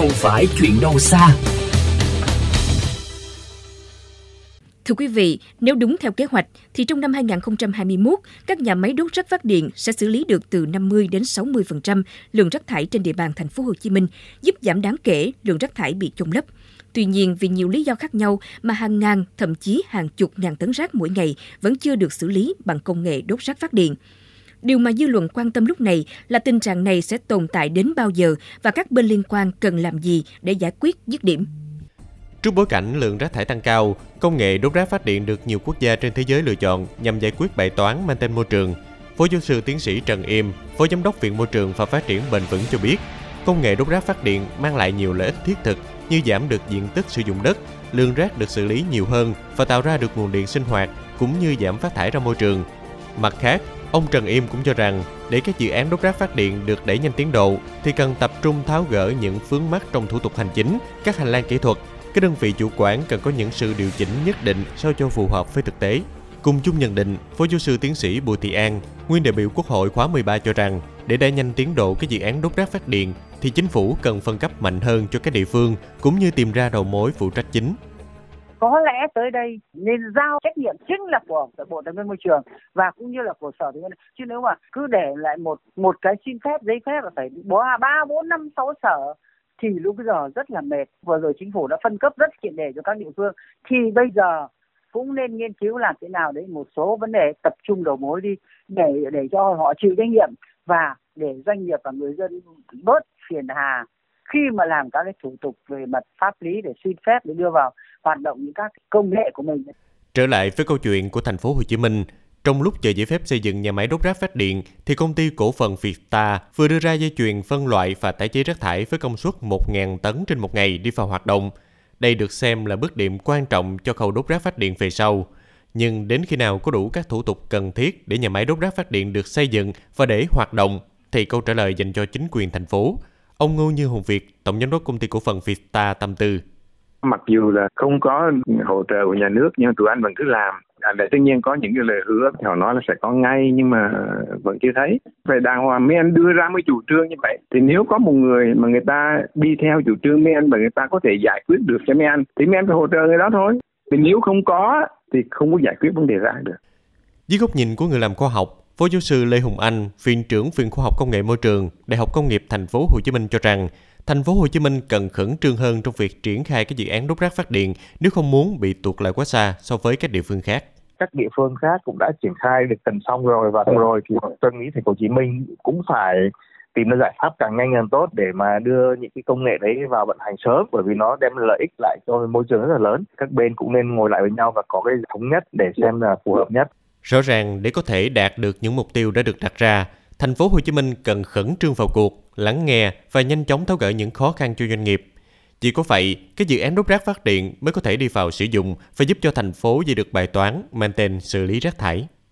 không phải chuyện đâu xa. Thưa quý vị, nếu đúng theo kế hoạch thì trong năm 2021, các nhà máy đốt rác phát điện sẽ xử lý được từ 50 đến 60% lượng rác thải trên địa bàn thành phố Hồ Chí Minh, giúp giảm đáng kể lượng rác thải bị chôn lấp. Tuy nhiên, vì nhiều lý do khác nhau mà hàng ngàn, thậm chí hàng chục ngàn tấn rác mỗi ngày vẫn chưa được xử lý bằng công nghệ đốt rác phát điện. Điều mà dư luận quan tâm lúc này là tình trạng này sẽ tồn tại đến bao giờ và các bên liên quan cần làm gì để giải quyết dứt điểm. Trước bối cảnh lượng rác thải tăng cao, công nghệ đốt rác phát điện được nhiều quốc gia trên thế giới lựa chọn nhằm giải quyết bài toán mang tên môi trường. Phó giáo sư tiến sĩ Trần Im, Phó Giám đốc Viện Môi trường và Phát triển Bền vững cho biết, công nghệ đốt rác phát điện mang lại nhiều lợi ích thiết thực như giảm được diện tích sử dụng đất, lượng rác được xử lý nhiều hơn và tạo ra được nguồn điện sinh hoạt cũng như giảm phát thải ra môi trường. Mặt khác, ông Trần Im cũng cho rằng để các dự án đốt rác phát điện được đẩy nhanh tiến độ thì cần tập trung tháo gỡ những vướng mắc trong thủ tục hành chính, các hành lang kỹ thuật các đơn vị chủ quản cần có những sự điều chỉnh nhất định sao cho phù hợp với thực tế. Cùng chung nhận định, Phó giáo sư tiến sĩ Bùi Thị An, nguyên đại biểu Quốc hội khóa 13 cho rằng, để đẩy nhanh tiến độ các dự án đốt rác phát điện, thì chính phủ cần phân cấp mạnh hơn cho các địa phương, cũng như tìm ra đầu mối phụ trách chính. Có lẽ tới đây nên giao trách nhiệm chính là của Bộ Tài nguyên Môi trường và cũng như là của Sở Tài nguyên. Chứ nếu mà cứ để lại một một cái xin phép, giấy phép là phải ba, bốn, năm, sáu sở thì lúc bây giờ rất là mệt. Vừa rồi chính phủ đã phân cấp rất triệt để cho các địa phương. Thì bây giờ cũng nên nghiên cứu làm thế nào đấy một số vấn đề, tập trung đầu mối đi để để cho họ chịu trách nhiệm và để doanh nghiệp và người dân bớt phiền hà khi mà làm các cái thủ tục về mặt pháp lý để xin phép để đưa vào hoạt động những các công nghệ của mình. Trở lại với câu chuyện của thành phố Hồ Chí Minh, trong lúc chờ giấy phép xây dựng nhà máy đốt rác phát điện, thì công ty cổ phần Vietta vừa đưa ra dây chuyền phân loại và tái chế rác thải với công suất 1.000 tấn trên một ngày đi vào hoạt động. Đây được xem là bước điểm quan trọng cho khâu đốt rác phát điện về sau. Nhưng đến khi nào có đủ các thủ tục cần thiết để nhà máy đốt rác phát điện được xây dựng và để hoạt động, thì câu trả lời dành cho chính quyền thành phố. Ông Ngô Như Hùng Việt, Tổng giám đốc công ty cổ phần Vieta tâm tư. Mặc dù là không có hỗ trợ của nhà nước nhưng tụi anh vẫn cứ làm. À, để tất nhiên có những cái lời hứa họ nói là sẽ có ngay nhưng mà vẫn chưa thấy. Phải đàng hoàng mấy anh đưa ra mới chủ trương như vậy. Thì nếu có một người mà người ta đi theo chủ trương mấy anh và người ta có thể giải quyết được cho mấy anh thì mấy anh phải hỗ trợ người đó thôi. Thì nếu không có thì không có giải quyết vấn đề ra được. Dưới góc nhìn của người làm khoa học Phó giáo sư Lê Hùng Anh, viện trưởng Viện Khoa học Công nghệ Môi trường, Đại học Công nghiệp Thành phố Hồ Chí Minh cho rằng thành phố Hồ Chí Minh cần khẩn trương hơn trong việc triển khai các dự án đốt rác phát điện nếu không muốn bị tuột lại quá xa so với các địa phương khác. Các địa phương khác cũng đã triển khai được tần xong rồi và xong rồi thì tôi nghĩ thành phố Hồ Chí Minh cũng phải tìm ra giải pháp càng nhanh càng tốt để mà đưa những cái công nghệ đấy vào vận hành sớm bởi vì nó đem lợi ích lại cho môi trường rất là lớn. Các bên cũng nên ngồi lại với nhau và có cái thống nhất để xem là phù hợp nhất rõ ràng để có thể đạt được những mục tiêu đã được đặt ra thành phố Hồ Chí Minh cần khẩn trương vào cuộc lắng nghe và nhanh chóng tháo gỡ những khó khăn cho doanh nghiệp chỉ có vậy, các dự án đốt rác phát điện mới có thể đi vào sử dụng và giúp cho thành phố giải được bài toán mang tên xử lý rác thải.